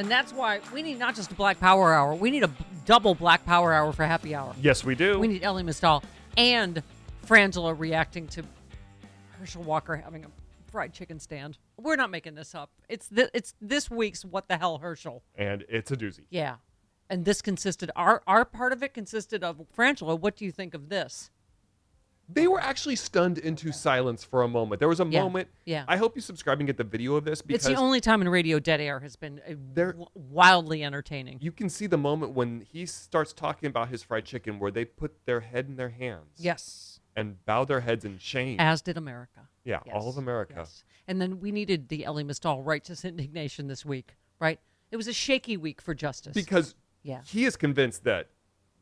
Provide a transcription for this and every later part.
and that's why we need not just a Black Power Hour. We need a double Black Power Hour for Happy Hour. Yes, we do. We need Elie Mystal and Frangela reacting to Herschel Walker having a fried chicken stand. We're not making this up. It's th- it's this week's What the Hell Herschel. and it's a doozy. Yeah. And this consisted our our part of it consisted of Frangela, what do you think of this? They were actually stunned into silence for a moment. There was a Yeah, moment. yeah. I hope you subscribe and get the video of this because It's the only time in radio dead air has been uh, There- w- wildly entertaining. you can see the moment when he starts talking about his fried chicken where they put their head in their hands. yes. And bow their heads in shame. As did America. yeah, all of America. yes. And then we needed the Elie Mystal righteous indignation this week, right? It was a shaky week for justice. Because Yeah. he is convinced that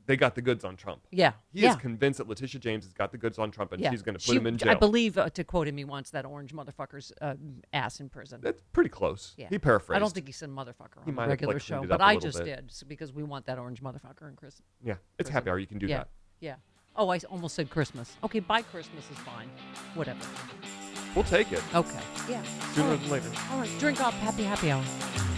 they got the goods on Trump. yeah, He yeah, is convinced that Letitia James has got the goods on Trump and yeah. she's going to put She- him in jail. I believe, uh, to quote him, he wants that orange motherfucker's uh, ass in prison. That's pretty close. yeah. He paraphrased. I don't think he said motherfucker He on the regular like, show, but I just bit. did so because we want that orange motherfucker in prison. Yeah, it's happy hour. You can do yeah, that. yeah. Oh, I almost said Christmas. Okay, by Christmas is fine. Whatever. We'll take it Okay. Yeah. sooner than right. later. All right. Drink up. Happy happy hour.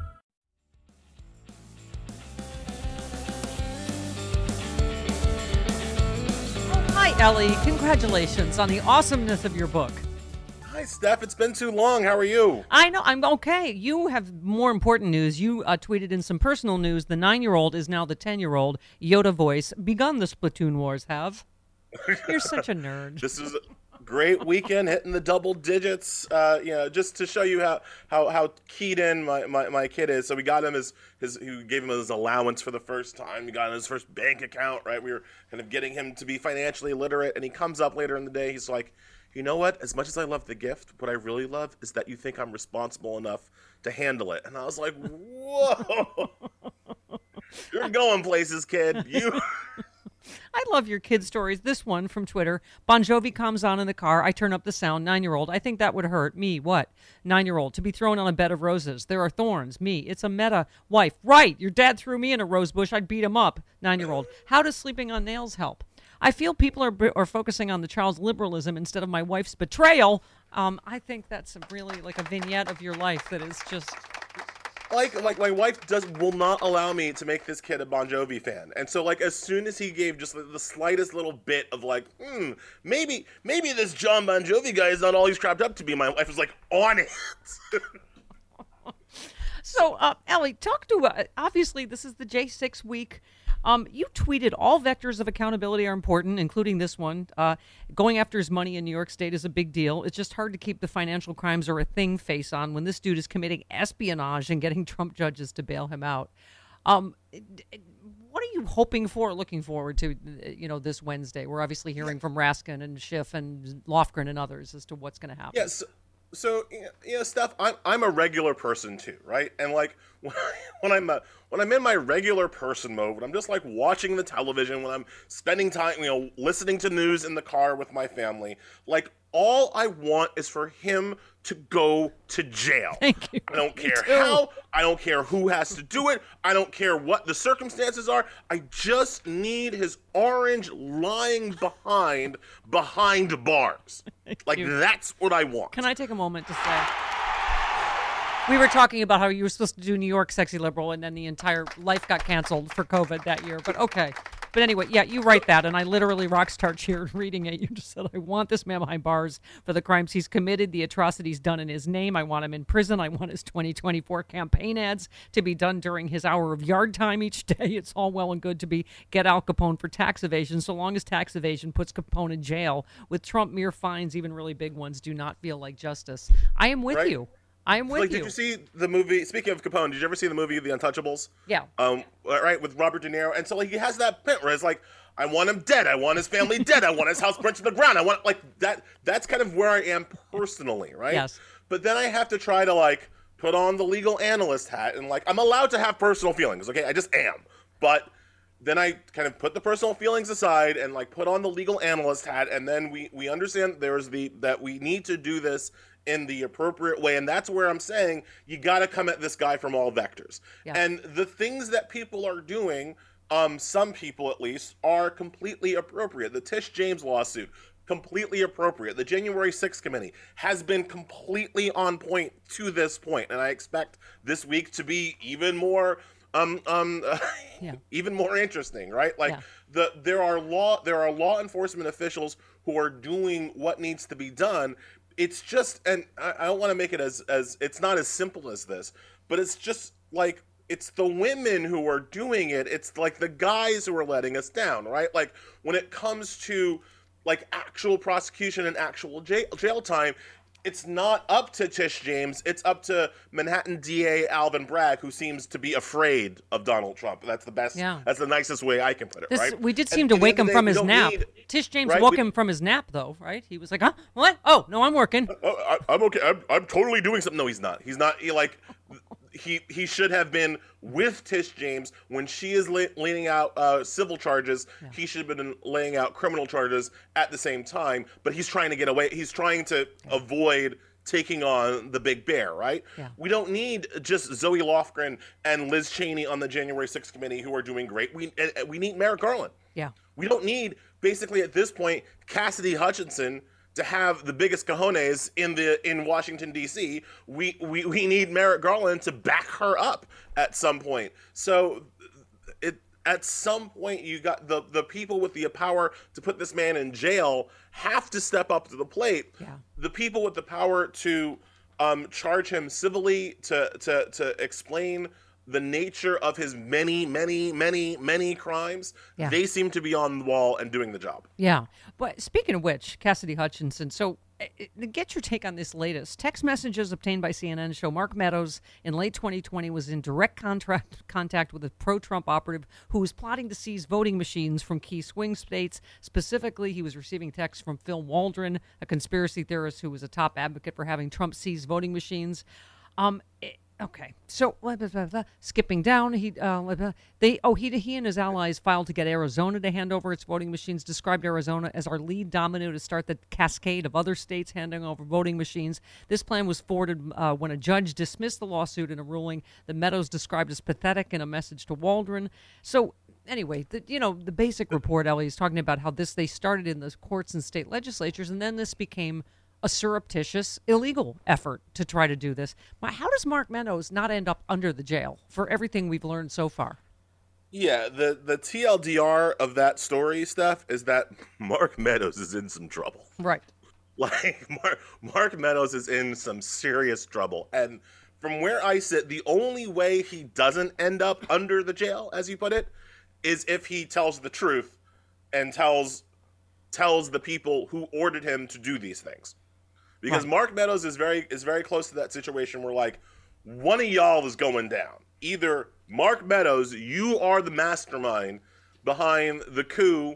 Elie. Congratulations on the awesomeness of your book. Hi, Steph. It's been too long. How are you? I know. I'm okay. You have more important news. You uh, tweeted in some personal news the nine year old is now the 10 year old. Yoda voice. Begun the Splatoon Wars have. You're such a nerd. This is great weekend, hitting the double digits. Uh, you know, just to show you how how how keyed in my, my, my kid is. So we got him his his we gave him his allowance for the first time. We got him his first bank account. Right, we were kind of getting him to be financially literate, and he comes up later in the day. He's like, you know what? As much as I love the gift, what I really love is that you think I'm responsible enough to handle it. And I was like, whoa. You're going places, kid. You I love your kid stories. This one from Twitter. Bon Jovi comes on in the car. I turn up the sound. Nine year old. I think that would hurt. Me, what? Nine year old. To be thrown on a bed of roses. There are thorns. Me. It's a meta. Wife. Right. Your dad threw me in a rose bush. I'd beat him up. Nine year old. How does sleeping on nails help? I feel people are, are focusing on the child's liberalism instead of my wife's betrayal. Um, I think that's really like a vignette of your life that is just like like my wife does will not allow me to make this kid a Bon Jovi fan, and so like as soon as he gave just the, slightest little bit of like, hmm, maybe maybe this John Bon Jovi guy is not all he's crapped up to be, my wife was like on it. so, uh, Elie, talk to uh, obviously this is the J6 week. Um, you tweeted all vectors of accountability are important, including this one. Uh, going after his money in New York State is a big deal. It's just hard to keep the financial crimes are a thing face on when this dude is committing espionage and getting Trump judges to bail him out. Um, what are you hoping for, looking forward to, you know, this Wednesday? We're obviously hearing from Raskin and Schiff and Lofgren and others as to what's going to happen. Yes. So you know, Steph, I'm I'm a regular person too, right? And like when I'm a, when I'm in my regular person mode, when I'm just like watching the television, when I'm spending time, you know, listening to news in the car with my family, like all I want is for him to go to jail. Thank you. I don't care how, I don't care who has to do it, I don't care what the circumstances are. I just need his orange lying behind behind bars. like you. that's what I want. Can I take a moment to say? We were talking about how you were supposed to do New York Sexy Liberal, and then the entire life got canceled for COVID that year. But okay. But anyway, yeah, you write that, and I literally rockstar cheered reading it. You just said, I want this man behind bars for the crimes he's committed, the atrocities done in his name. I want him in prison. I want his 2024 campaign ads to be done during his hour of yard time each day. It's all well and good to be get Al Capone for tax evasion, so long as tax evasion puts Capone in jail. With Trump, mere fines, even really big ones, do not feel like justice. I am with Right. you. I am with like, you. did you see the movie? Speaking of Capone, did you ever see the movie The Untouchables? Yeah. Um, right with Robert De Niro, and so like he has that bit where it's like, I want him dead. I want his family dead. I want his house burnt to the ground. I want like that. That's kind of where I am personally, right? Yes. But then I have to try to like put on the legal analyst hat and like I'm allowed to have personal feelings. Okay, I just am. But then I kind of put the personal feelings aside and like put on the legal analyst hat, and then we we understand there's the that we need to do this in the appropriate way, and that's where I'm saying you got to come at this guy from all vectors. Yeah. And the things that people are doing, um, some people at least, are completely appropriate. The Tish James lawsuit. Completely appropriate. The January 6th committee has been completely on point to this point, and I expect this week to be even more um um Yeah. even more interesting, right? Like Yeah. the there are law there are law enforcement officials who are doing what needs to be done. It's just and I, don't want to make it as as it's not as simple as this, but it's just like it's the women who are doing it. It's like the guys who are letting us down, right? Like when it comes to like actual prosecution and actual jail, jail time, it's not up to Tish James. It's up to Manhattan DA Alvin Bragg, who seems to be afraid of Donald Trump. That's the best. Yeah. That's the nicest way I can put it. This, right. We did seem at to wake him day, from his nap. need- Tish James right? woke We- him from his nap, though, right? He was like, huh? What? Oh, no, I'm working. Oh, I, I'm okay. I'm, I'm totally doing something. No, he's not. He's not. He like he he should have been with Tish James when she is la- laying out uh, civil charges. He should have been laying out criminal charges at the same time. But he's trying to get away. He's trying to avoid taking on the big bear. Right. Yeah. We don't need just Zoe Lofgren and Liz Cheney on the January 6th committee who are doing great. We we need Merrick Garland. Yeah. We don't need basically at this point Cassidy Hutchinson to have the biggest cojones in the in Washington D.C. We we we need Merrick Garland to back her up at some point. So it at some point you got the the people with the power to put this man in jail have to step up to the plate. Yeah. The people with the power to um, charge him civilly to to to explain the nature of his many, many, many, many crimes, Yeah. they seem to be on the wall and doing the job. Yeah. But speaking of which, Cassidy Hutchinson, so uh, uh, get your take on this latest. Text messages obtained by CNN show Mark Meadows in late 2020 was in direct contract, contact with a pro Trump operative who was plotting to seize voting machines from key swing states. Specifically, he was receiving texts from Phil Waldron, a conspiracy theorist who was a top advocate for having Trump seize voting machines. Um, it- Okay, so blah, blah, blah, skipping down, he uh, they oh he he and his allies filed to get Arizona to hand over its voting machines. Described Arizona as our lead domino to start the cascade of other states handing over voting machines. This plan was forwarded uh, when a judge dismissed the lawsuit in a ruling that Meadows described as pathetic in a message to Waldron. So anyway, the, you know the basic report, Elie is talking about how this they started in the courts and state legislatures, and then this became a surreptitious, illegal effort to try to do this. How does Mark Meadows not end up under the jail for everything we've learned so far? Yeah, the the TLDR of that story stuff is that Mark Meadows is in some trouble. Right. Like Mark, Mark Meadows is in some serious trouble, and from where I sit, the only way he doesn't end up under the jail, as you put it, is if he tells the truth and tells tells the people who ordered him to do these things. Because Mark Meadows is very is very close to that situation where like one of y'all is going down. Either Mark Meadows, you are the mastermind behind the coup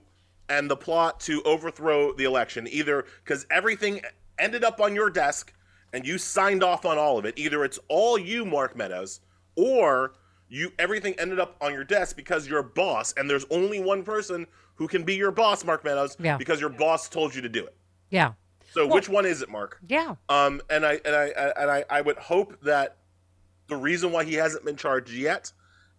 and the plot to overthrow the election. Either because everything ended up on your desk and you signed off on all of it. Either it's all you, Mark Meadows, or you everything ended up on your desk because you're a boss and there's only one person who can be your boss, Mark Meadows, Yeah. because your boss told you to do it. Yeah. So which one is it, Mark? Yeah. Um, and I and I and I, I would hope that the reason why he hasn't been charged yet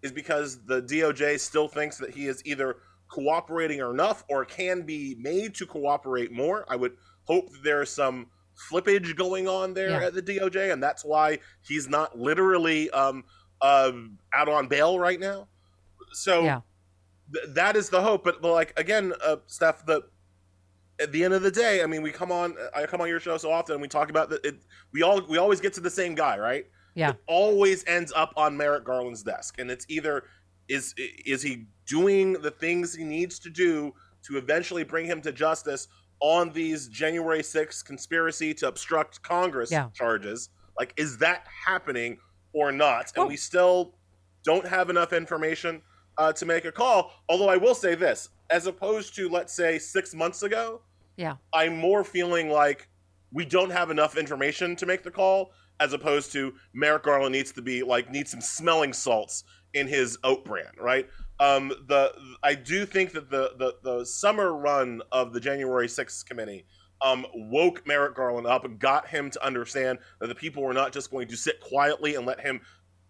is because the DOJ still thinks that he is either cooperating enough or can be made to cooperate more. I would hope that there's some flippage going on there Yeah. at the DOJ, and that's why he's not literally um, uh, out on bail right now. So Yeah. th- that is the hope. But like again, uh, Steph, the at the end of the day, I mean, we come on, I come on your show so often, and we talk about that. It, we all we always get to the same guy, right? Yeah. It always ends up on Merrick Garland's desk, and it's either is is he doing the things he needs to do to eventually bring him to justice on these January 6th conspiracy to obstruct Congress Yeah. charges? Like, is that happening or not? And Well- we still don't have enough information uh, to make a call. Although I will say this, as opposed to let's say six months ago, Yeah. I'm more feeling like we don't have enough information to make the call, as opposed to Merrick Garland needs to be like needs some smelling salts in his oat brand, right? Um, the I do think that the the the summer run of the January 6th committee um, woke Merrick Garland up and got him to understand that the people were not just going to sit quietly and let him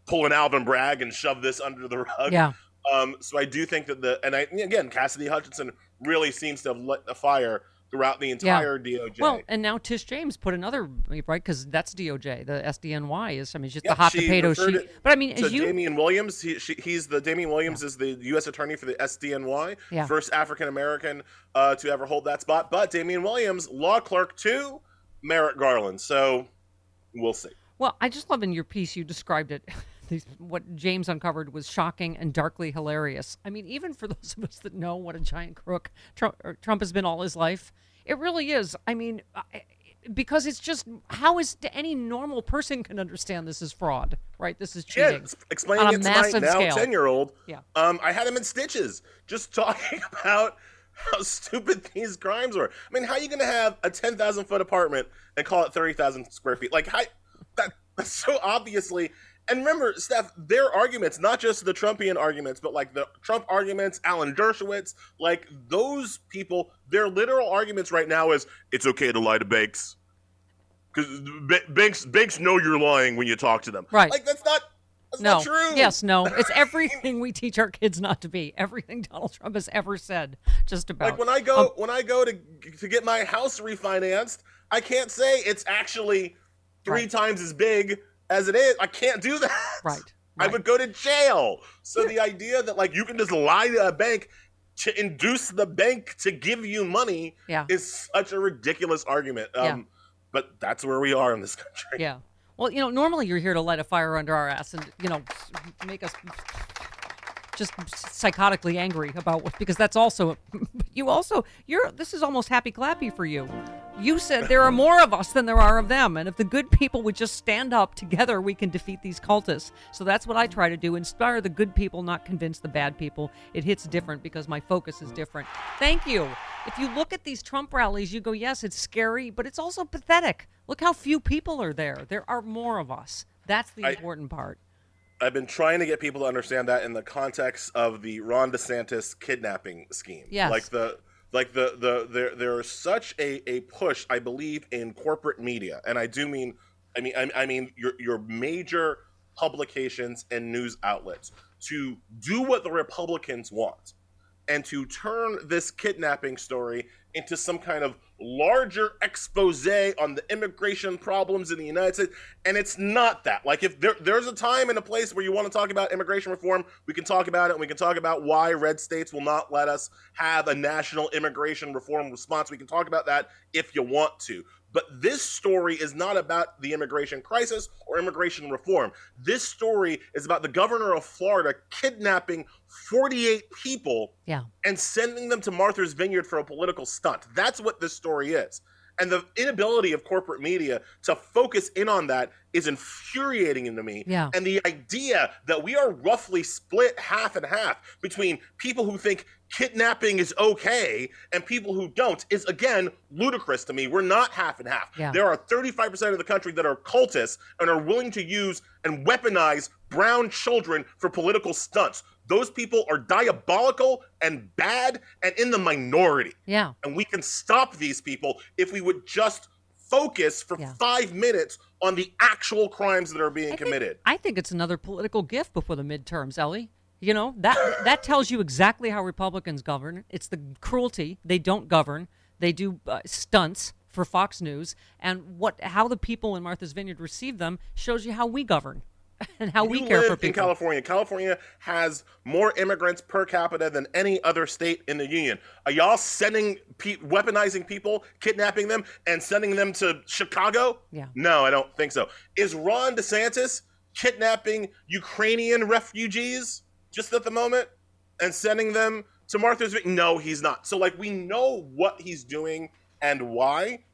pull an Alvin Bragg and shove this under the rug. Yeah. Um, so I do think that the and I again Cassidy Hutchinson really seems to have lit the fire throughout the entire DOJ. Well, and now Tish James put another right because that's DOJ. The SDNY is I mean, it's just Yeah, the hot she potato sheet. But I mean, to you Damian Williams, he, she, he's the Damian Williams is the U.S. attorney for the SDNY, Yeah. first African American uh, to ever hold that spot. But Damian Williams, law clerk to Merrick Garland. So we'll see. Well, I just love in your piece you described it. These, what James uncovered was shocking and darkly hilarious. I mean, even for those of us that know what a giant crook Trump, Trump has been all his life, it really is. I mean, because it's just how is any normal person can understand this is fraud, right? This is cheating s- explaining on a it to my massive now ten year old. Yeah. Um, I had him in stitches just talking about how stupid these crimes were. I mean, how are you going to have a ten thousand foot apartment and call it thirty thousand square feet? Like, how, that that's so obviously. And remember, Steph, their arguments, not just the Trumpian arguments, but like the Trump arguments, Alan Dershowitz, like those people, their literal arguments right now is it's okay to lie to banks. Because banks banks know you're lying when you talk to them. Right. Like that's not that's no. not true. Yes, no. It's everything we teach our kids not to be. Everything Donald Trump has ever said, just about. Like when I go um, when I go to to get my house refinanced, I can't say it's actually three Right. times as big as it is. I can't do that. Right, I would go to jail. So the idea that like you can just lie to a bank to induce the bank to give you money Yeah. is such a ridiculous argument. Um Yeah. but that's where we are in this country. Yeah. Well, you know, normally you're here to light a fire under our ass and you know make us just psychotically angry about what because that's also you also you're this is almost happy clappy for you. You said there are more of us than there are of them, and if the good people would just stand up together, we can defeat these cultists. So that's what I try to do: inspire the good people, not convince the bad people. It hits different because my focus is different. Thank you. If you look at these Trump rallies, you go, yes, it's scary, but it's also pathetic. Look how few people are there. There are more of us. That's the I- important part. I've been trying to get people to understand that in the context of the Ron DeSantis kidnapping scheme. Yes. Like the like the the there there is such a a push, I believe, in corporate media, and I do mean I mean I, I mean your your major publications and news outlets to do what the Republicans want and to turn this kidnapping story into some kind of larger expose on the immigration problems in the United States. And it's not that. Like, if there, there's a time and a place where you want to talk about immigration reform, we can talk about it. And we can talk about why red states will not let us have a national immigration reform response. We can talk about that if you want to. But this story is not about the immigration crisis or immigration reform. This story is about the governor of Florida kidnapping 48 people Yeah. and sending them to Martha's Vineyard for a political stunt. That's what this story is. And the inability of corporate media to focus in on that is infuriating to me. Yeah. And the idea that we are roughly split half and half between people who think kidnapping is okay and people who don't is again ludicrous to me. We're not half and half. Yeah. There are 35% of the country that are cultists and are willing to use and weaponize brown children for political stunts. Those people are diabolical and bad and in the minority. Yeah. And we can stop these people if we would just focus for Yeah. five minutes on the actual crimes that are being I think- committed. I think it's another political gift before the midterms, Elie. You know that that tells you exactly how Republicans govern. It's the cruelty. They don't govern. They do uh, stunts for Fox News, and what how the people in Martha's Vineyard receive them shows you how we govern and how we care live for in. California. California has more immigrants per capita than any other state in the union. Are y'all sending, pe- weaponizing people, kidnapping them, and sending them to Chicago? Yeah. No, I don't think so. Is Ron DeSantis kidnapping Ukrainian refugees just at the moment and sending them to Martha's Vineyard? No, he's not. So, like, we know what he's doing and why.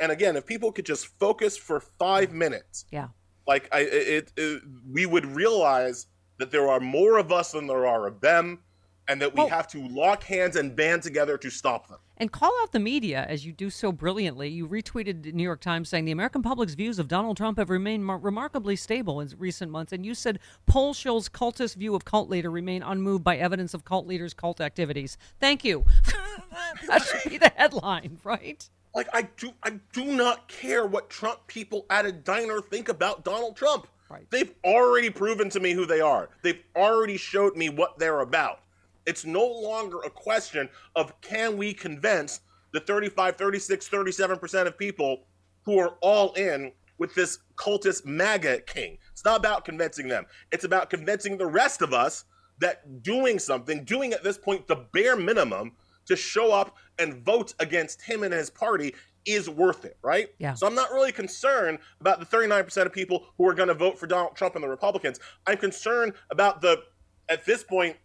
And again, if people could just focus for five minutes Yeah. like I it, it we would realize that there are more of us than there are of them and that we Well- have to lock hands and band together to stop them. And call out the media as you do so brilliantly. You retweeted the New York Times saying the American public's views of Donald Trump have remained mar- remarkably stable in recent months. And you said poll shows cultist view of cult leader remain unmoved by evidence of cult leaders' cult activities. Thank you. that should be the headline, right? Like I do I do not care what Trump people at a diner think about Donald Trump. Right. They've already proven to me who they are. They've already showed me what they're about. It's no longer a question of can we convince the 35, 36, 37% of people who are all in with this cultist MAGA king. It's not about convincing them. It's about convincing the rest of us that doing something, doing at this point the bare minimum to show up and vote against him and his party is worth it, right? Yeah. So I'm not really concerned about the 39% of people who are going to vote for Donald Trump and the Republicans. I'm concerned about the, at this point,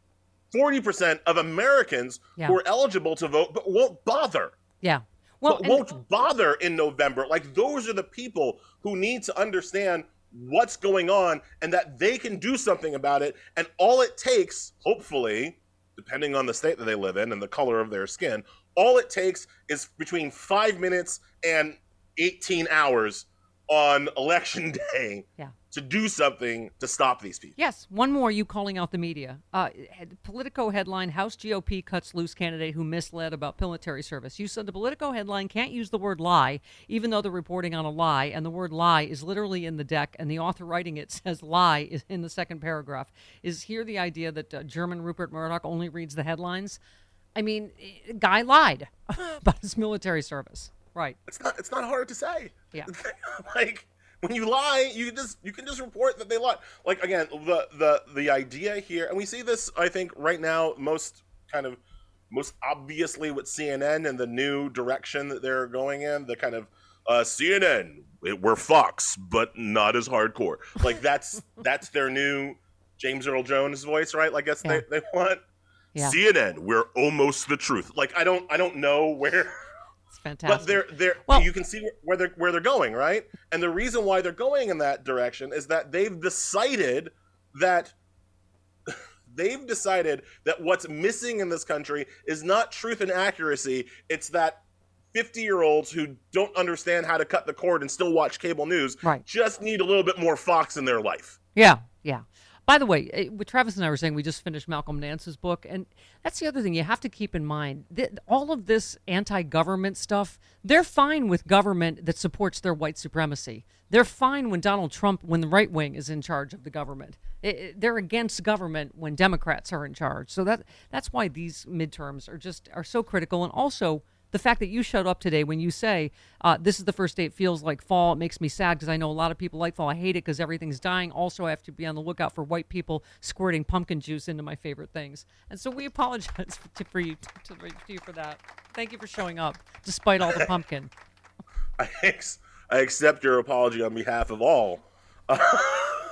40% of Americans Yeah. who are eligible to vote but won't bother Yeah. Well, and- won't bother in November. Like those are the people who need to understand what's going on and that they can do something about it. And all it takes, hopefully, depending on the state that they live in and the color of their skin, all it takes is between five minutes and 18 hours on election day Yeah. To do something to stop these people. Yes, one more. You calling out the media. Uh, Politico headline: House GOP cuts loose candidate who misled about military service. You said the Politico headline can't use the word lie, even though they're reporting on a lie, and the word lie is literally in the deck, and the author writing it says lie is in the second paragraph. Is here the idea that uh, German Rupert Murdoch only reads the headlines? I mean, eh, guy lied about his military service. Right. It's not. It's not hard to say. Yeah. like when you lie, you just you can just report that they lied. Like again, the the the idea here, and we see this, I think, right now, most kind of most obviously with CNN and the new direction that they're going in, the kind of uh, CNN, it, we're Fox, but not as hardcore. Like that's that's their new James Earl Jones voice, right? Like that's Yeah. they, they want Yeah. CNN. We're almost the truth. Like I don't I don't know where, fantastic. but they're they're Well- you can see where they're where they're going, right? And the reason why they're going in that direction is that they've decided that they've decided that what's missing in this country is not truth and accuracy. It's that 50 year olds who don't understand how to cut the cord and still watch cable news Right. just need a little bit more Fox in their life. Yeah, yeah. By the way, eh, what Travis and I were saying, we just finished Malcolm Nance's book, and that's the other thing you have to keep in mind. All of this anti-government stuff, they're fine with government that supports their white supremacy. They're fine when Donald Trump, when the right wing is in charge of the government. I- I- they're against government when Democrats are in charge. So that that's why these midterms are just are so critical, and also the fact that you showed up today when you say uh, this is the first day it feels like fall it makes me sad because i know a lot of people like fall i hate it because everything's dying also i have to be on the lookout for white people squirting pumpkin juice into my favorite things and so we apologize for, for you to, to you for that thank you for showing up despite all the pumpkin I, ex- I accept your apology on behalf of all. I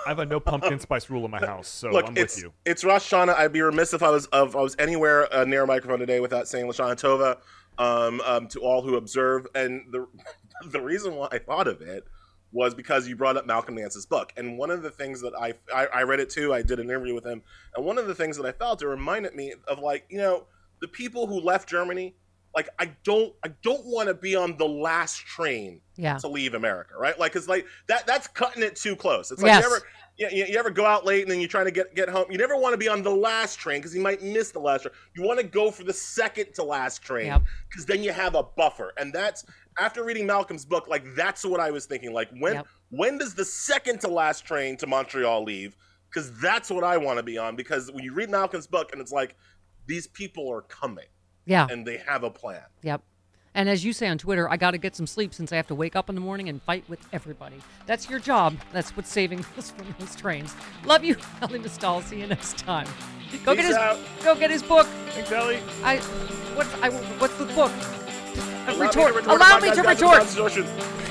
have a no pumpkin spice rule in my house, so Look, I'm with you. it's Rosh Hashanah. I'd be remiss if I was if I was anywhere uh, near a microphone today without saying Lashana Tova um, um, to all who observe. And the the reason why I thought of it was because you brought up Malcolm Nance's book, and one of the things that I, I I read it too. I did an interview with him, and one of the things that I felt it reminded me of like you know the people who left Germany. Like I don't I don't want to be on the last train Yeah. to leave America, right? Like it's like that that's cutting it too close. It's like Yes. you ever you, you, ever go out late and then you're trying to get get home. You never want to be on the last train because you might miss the last train. You want to go for the second to last train Yep. because then you have a buffer. And that's after reading Malcolm's book, like that's what I was thinking. Like when Yep. when does the second to last train to Montreal leave? Because that's what I want to be on. Because when you read Malcolm's book and it's like these people are coming yeah and they have a plan. Yep. And as you say on Twitter, I got to get some sleep since I have to wake up in the morning and fight with everybody. That's your job. That's what's saving us from those trains. Love you, Elie Mystal. See you next time. Go get his out. go get his book. Thanks, Elie. I what's I what's the book? Allow me to retort. retort Allow me to retort.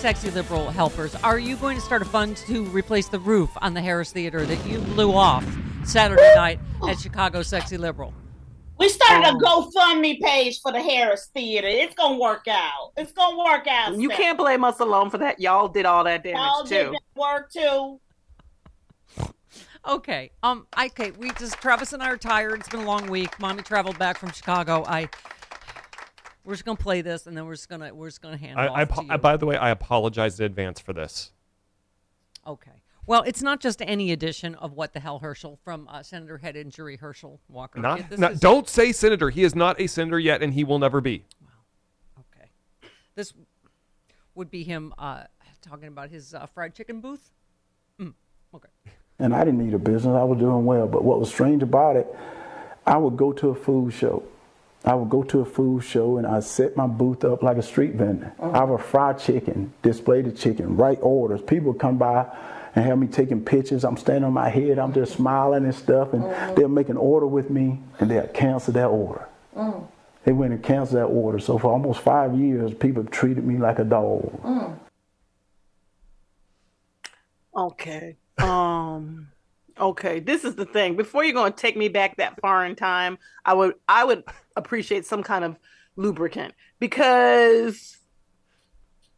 Sexy liberal helpers, are you going to start a fund to replace the roof on the Harris Theater that you blew off Saturday night at Chicago Sexy Liberal? We started a GoFundMe page for the Harris Theater. It's gonna work out. It's gonna work out. You Steph. can't blame us alone for that. Y'all did all that damage Y'all too. did that work too. Okay. Um. I. Okay. We just Travis and I are tired. It's been a long week. Mommy traveled back from Chicago. I. We're just gonna play this, and then we're just gonna we're just gonna hand it I, off I, to apo- you. I- by the way, I apologize in advance for this. Okay. Well, it's not just any edition of what the hell Herschel from uh, Senator Head and Jury Herschel Walker. Not, It- this not- is- don't say senator. He is not a senator yet, and he will never be. Wow. Okay. This would be him uh, talking about his uh, fried chicken booth. Mm, okay. and I didn't need a business. I was doing well. But what was strange about it, I would go to a food show. I would go to a food show and I set my booth up like a street vendor. Uh-huh. I would fry chicken, display the chicken, write orders. People would come by and have me taking pictures. I'm standing on my head, I'm just smiling and stuff, and uh-huh. they'll make an order with me and they'll cancel that order. Uh-huh. They went and canceled that order. So for almost five years, people treated me like a dog. Okay. Um. Okay. This is the thing. Before you're going to take me back that far in time, I would I would appreciate some kind of lubricant because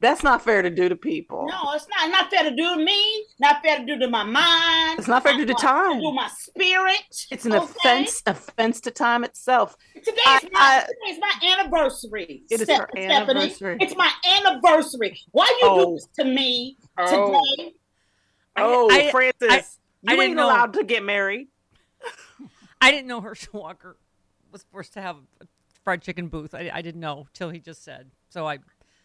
that's not fair to do to people. No, it's not. Not fair to do to me. Not fair to do to my mind. It's not fair to do time. To my spirit. It's an okay? offense offense to time itself. Today's I- my I- today's my anniversary. It is her anniversary. It's my anniversary. Why are you Oh. do this to me Oh. today? Oh, I- Frances, I- you I didn't ain't know. allowed to get married. I didn't know Herschel Walker was forced to have a fried chicken booth. I, I didn't know till he just said. So I,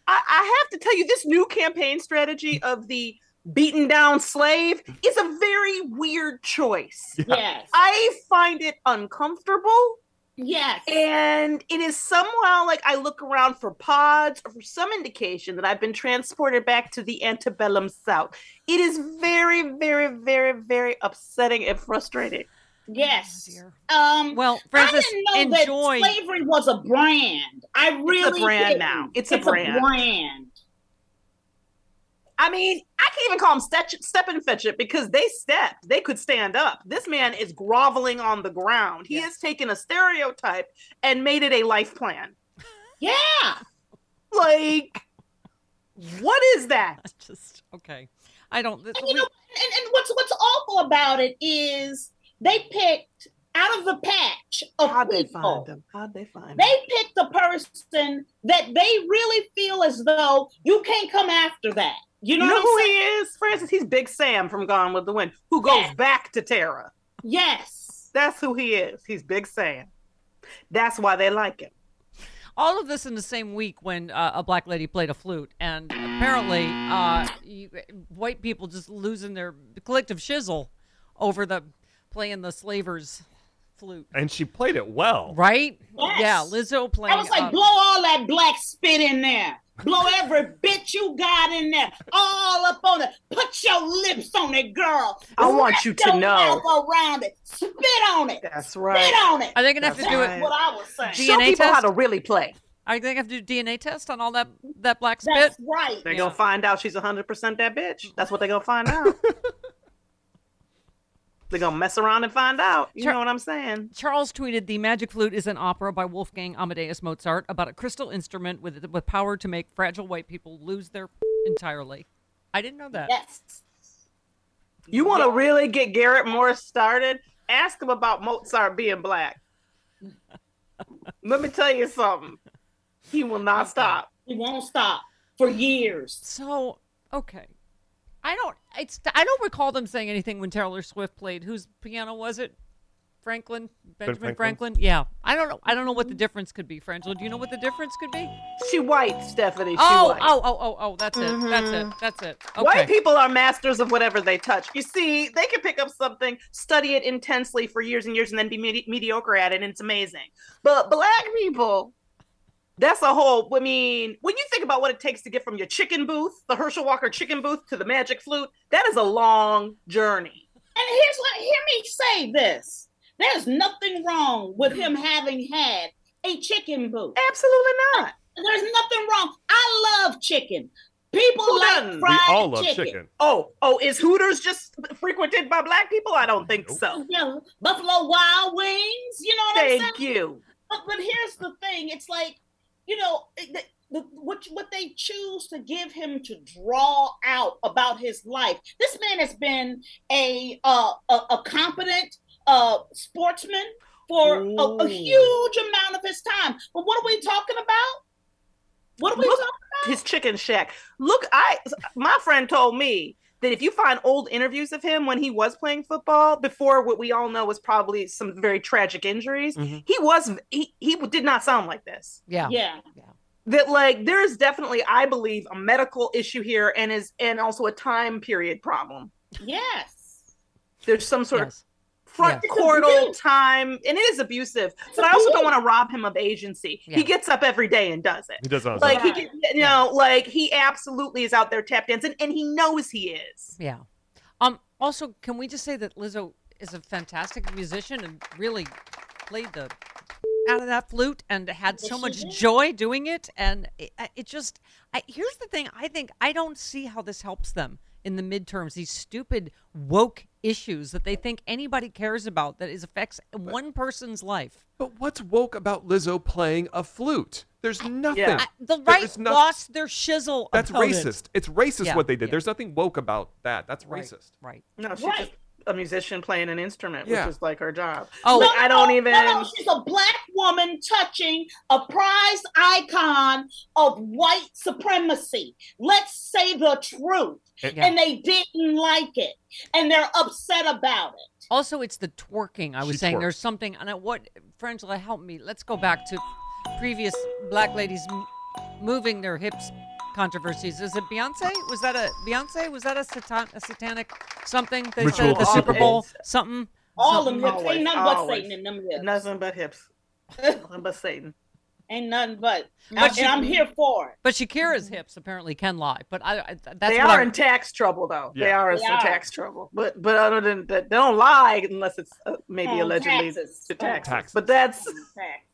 I, I have to tell you, this new campaign strategy of the beaten down slave is a very weird choice. Yes. I find it uncomfortable. Yes. And it is somehow like I look around for pods or for some indication that I've been transported back to the antebellum South. It is very, very, very, very upsetting and frustrating. Yes. Um, well, Frances, I didn't know enjoy- that slavery was a brand. I really brand didn't. now. It's a brand. A brand. I mean, I can't even call them step, step and fetch it because they stepped. They could stand up. This man is groveling on the ground. He has taken a stereotype and made it a life plan. Yeah. Like, what is that? Just okay. I don't. And you know, and, and what's what's awful about it is they picked out of the patch of How'd they find them? How'd they find them? They picked the person that they really feel as though you can't come after that. You know, You know who I'm he is? Frances, he's Big Sam from Gone with the Wind, who goes back to Tara. Yes. That's who he is. He's Big Sam. That's why they like him. all of this in the same week when uh, a black lady played a flute, and apparently, uh, you, white people just losing their collective shizzle over the playing the slavers flute. And she played it well. Right? Yes. Yeah, Lizzo playing. I was like, uh, blow all that black spit in there. Blow every bit you got in there. All up on it. Put your lips on it, girl. I want Wrap you to your know. mouth around it. Spit on it. That's right. Spit on it. Are they gonna have to That's do it- what I was saying. Show DNA people how to really play. Are they going to have to do DNA test on all that that black spit? That's right. They're gonna find out she's hundred percent that bitch. That's what they're gonna find out. they're gonna mess around and find out. You Char- know what I'm saying? Charles tweeted, "The Magic Flute is an opera by Wolfgang Amadeus Mozart about a crystal instrument with with power to make fragile white people lose their entirely." I didn't know that. Yes. You want to really get Garrett Morris started? Ask him about Mozart being black. Let me tell you something. He will not stop. He won't stop for years. So okay, I don't. It's I don't recall them saying anything when Taylor Swift played. Whose piano was it? Franklin, Benjamin Franklin? Franklin. Yeah, I don't know. I don't know what the difference could be. Frangela, do you know what the difference could be? She white, Stephanie. She Oh, white. oh, oh, oh, oh. That's it. That's it. Mm-hmm. That's it. Okay. White people are masters of whatever they touch. You see, they can pick up something, study it intensely for years and years, and then be medi- mediocre at it, and it's amazing. But black people, that's a whole. I mean, when you think about what it takes to get from your chicken booth, the Herschel Walker chicken booth, to the magic flute, that is a long journey. And here's what hear me say this. There's nothing wrong with him having had a chicken booth. Absolutely not. There's nothing wrong. I love chicken. People Who like doesn't? Fried We all love chicken. chicken. Oh, oh, is Hooters just frequented by black people? I don't think so. Yeah, Buffalo Wild Wings. You know what I'm saying? Thank you. But but here's the thing. It's like you know the, the, what what they choose to give him to draw out about his life. This man has been a uh, a, a competent uh, sportsman for a, a huge amount of his time. But what are we talking about? What are we Look, talking about? his chicken shack. Look, I my friend told me that if you find old interviews of him when he was playing football before what we all know was probably some very tragic injuries, Mhm. he was he he did not sound like this. Yeah. Yeah. That like there is definitely, I believe, a medical issue here and is and also a time period problem. Yes. There's some sort Yes. of front Yes. chordal time, and it is abusive. But I also don't want to rob him of agency. Yeah. He gets up every day and does it. He does not. like he Right. can, you know like he absolutely is out there tap dancing and he knows he is Yeah. Um. Also, can we just say that Lizzo is a fantastic musician and really played the out of that flute and had so much joy doing it. And it, it just, I, here's the thing: I think I don't see how this helps them in the midterms, these stupid woke issues that they think anybody cares about that is affects one person's life. But what's woke about Lizzo playing a flute? There's nothing. I- the right no- lost their shizzle. That's about it. racist. It's racist Yeah, what they did. yeah. There's nothing woke about that. That's Right, racist. Right. No, she's Right. just a musician playing an instrument, Yeah. which is like her job. Oh, Like, I don't no, even. No, no, she's a black woman touching a prized icon of white supremacy. Let's say the truth. And- And they didn't like it. And they're upset about it. Also, it's the twerking. I was She saying twerks. there's something. And I, what, Frangela, help me. Let's go back to previous black ladies m- moving their hips controversies. Is it Beyonce? Was that a Beyonce? Was that a, satan, a satanic something? They said Ritual at the of Super Satan. Bowl something. All them something- hips. Always, Ain't nothing but. Satan in them hips. Nothing but hips. Nothing but Satan. Ain't nothing but. But and she- I'm here for it. But Shakira's hips apparently can lie. But I, I that's they what are I, in tax trouble, though. They are in They some are. tax trouble. But but other than that, they don't lie unless it's uh, maybe Oh, allegedly taxes. to taxes. Taxes. But that's Taxes.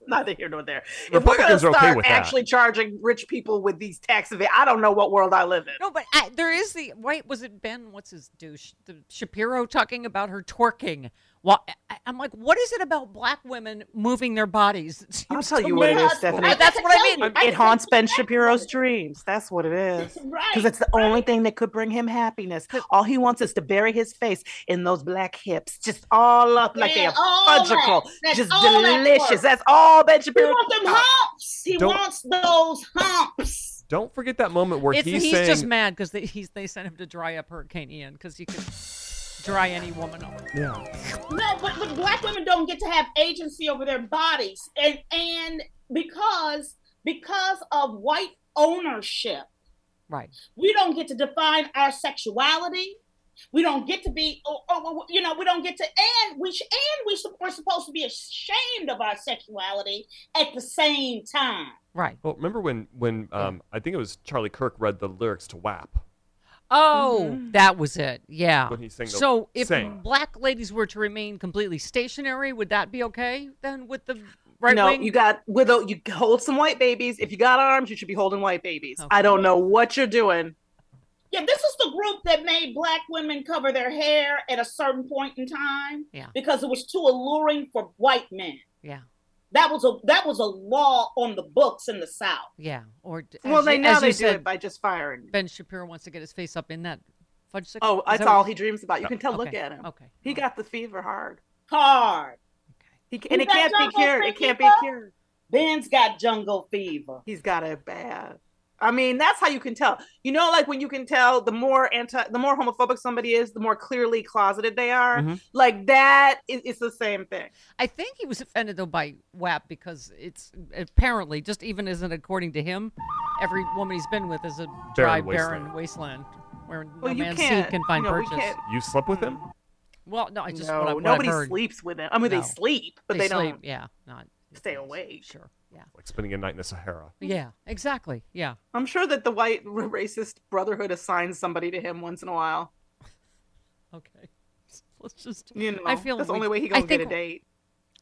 neither here nor there. If we're going Republicans to are okay start with that. actually charging rich people with these tax evasion, I don't know what world I live in. No, but I, there is the right. Was it Ben? What's his douche? The Shapiro talking about her twerking. Well, I, I'm like, what is it about black women moving their bodies? that I'll tell you what it is, Stephanie. I- That's I what I mean. you, It I- haunts Ben Shapiro's dreams. That's what it is. Right. Because it's the only thing that could bring him happiness. All he wants is to bury his face in those black hips, just all up like Yeah, they're all fudgical, that. That's just all that delicious. That's all Ben He Shapiro. wants them humps. He Don't- wants those humps. Don't forget that moment where It's, he's, he's saying, just mad because they he's, they sent him to dry up Hurricane Ian because he could dry any woman up. "Yeah, No, but, but black women don't get to have agency over their bodies, and and because because of white ownership, Right. we don't get to define our sexuality. We don't get to be, oh, oh, oh, you know, we don't get to, and we sh- and we sup- we're supposed to be ashamed of our sexuality at the same time. Right. Well, remember when when um, I think it was Charlie Kirk read the lyrics to WAP. Oh, mm-hmm. that was it. Yeah. When he sang the- so if sang. black ladies were to remain completely stationary, would that be okay then with the right no, wing? you got with a, you hold some white babies. If you got arms, you should be holding white babies. Okay. I don't know what you're doing. Yeah, this is the group that made black women cover their hair at a certain point in time Yeah. because it was too alluring for white men. Yeah. That was a that was a law on the books in the South. Yeah. Or Well, as they you- now as they you do said, it by just firing. Ben Shapiro wants to get his face up in that fudge stick. Oh, that's that all he dreams about. You can tell. Look at him. Okay. He got the fever hard. Hard. He, and it can't be jungle cured. It can't be cured. Ben's got jungle fever. He's got it bad. I mean, that's how you can tell. You know, like when you can tell the more anti, the more homophobic somebody is, the more clearly closeted they are. Mhm. Like that is it's the same thing. I think he was offended though by WAP because it's apparently just even isn't according to him, every woman he's been with is a dry, Barren barren wasteland where Well, no you man's can't. seed can find you know, purchase. You slept with him? Well, no, I just no, what, I, what nobody I've heard. sleeps with them. I mean, No. they sleep, but they, sleep, don't Yeah, not stay awake. Sure. Yeah. Like spending a night in the Sahara. Yeah. Exactly. Yeah. I'm sure that the white racist brotherhood assigns somebody to him once in a while. Okay. Let's just. You know, I feel that's the we- only way he I gonna get a think- date.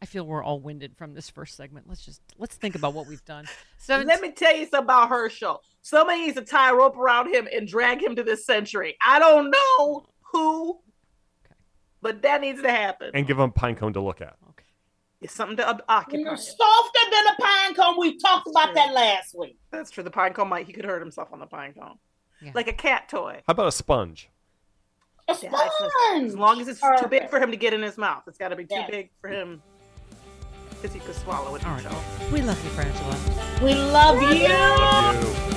I feel we're all winded from this first segment. Let's just let's think about what we've done. So Let me tell you something about Herschel. Somebody needs to tie a rope around him and drag him to this century. I don't know who, but that needs to happen. And give him a pine cone to look at. It's something to occupy. You're softer than a pine cone. We talked about that last week. That's true. The pine cone might he could hurt himself on the pine cone, Yeah. like a cat toy. How about a sponge? A Yeah, sponge. as long as it's too big for him to get in his mouth, it's got to be too Yes. big for him because he could swallow it All right. himself. We love you, Frangela. We love you. Love you.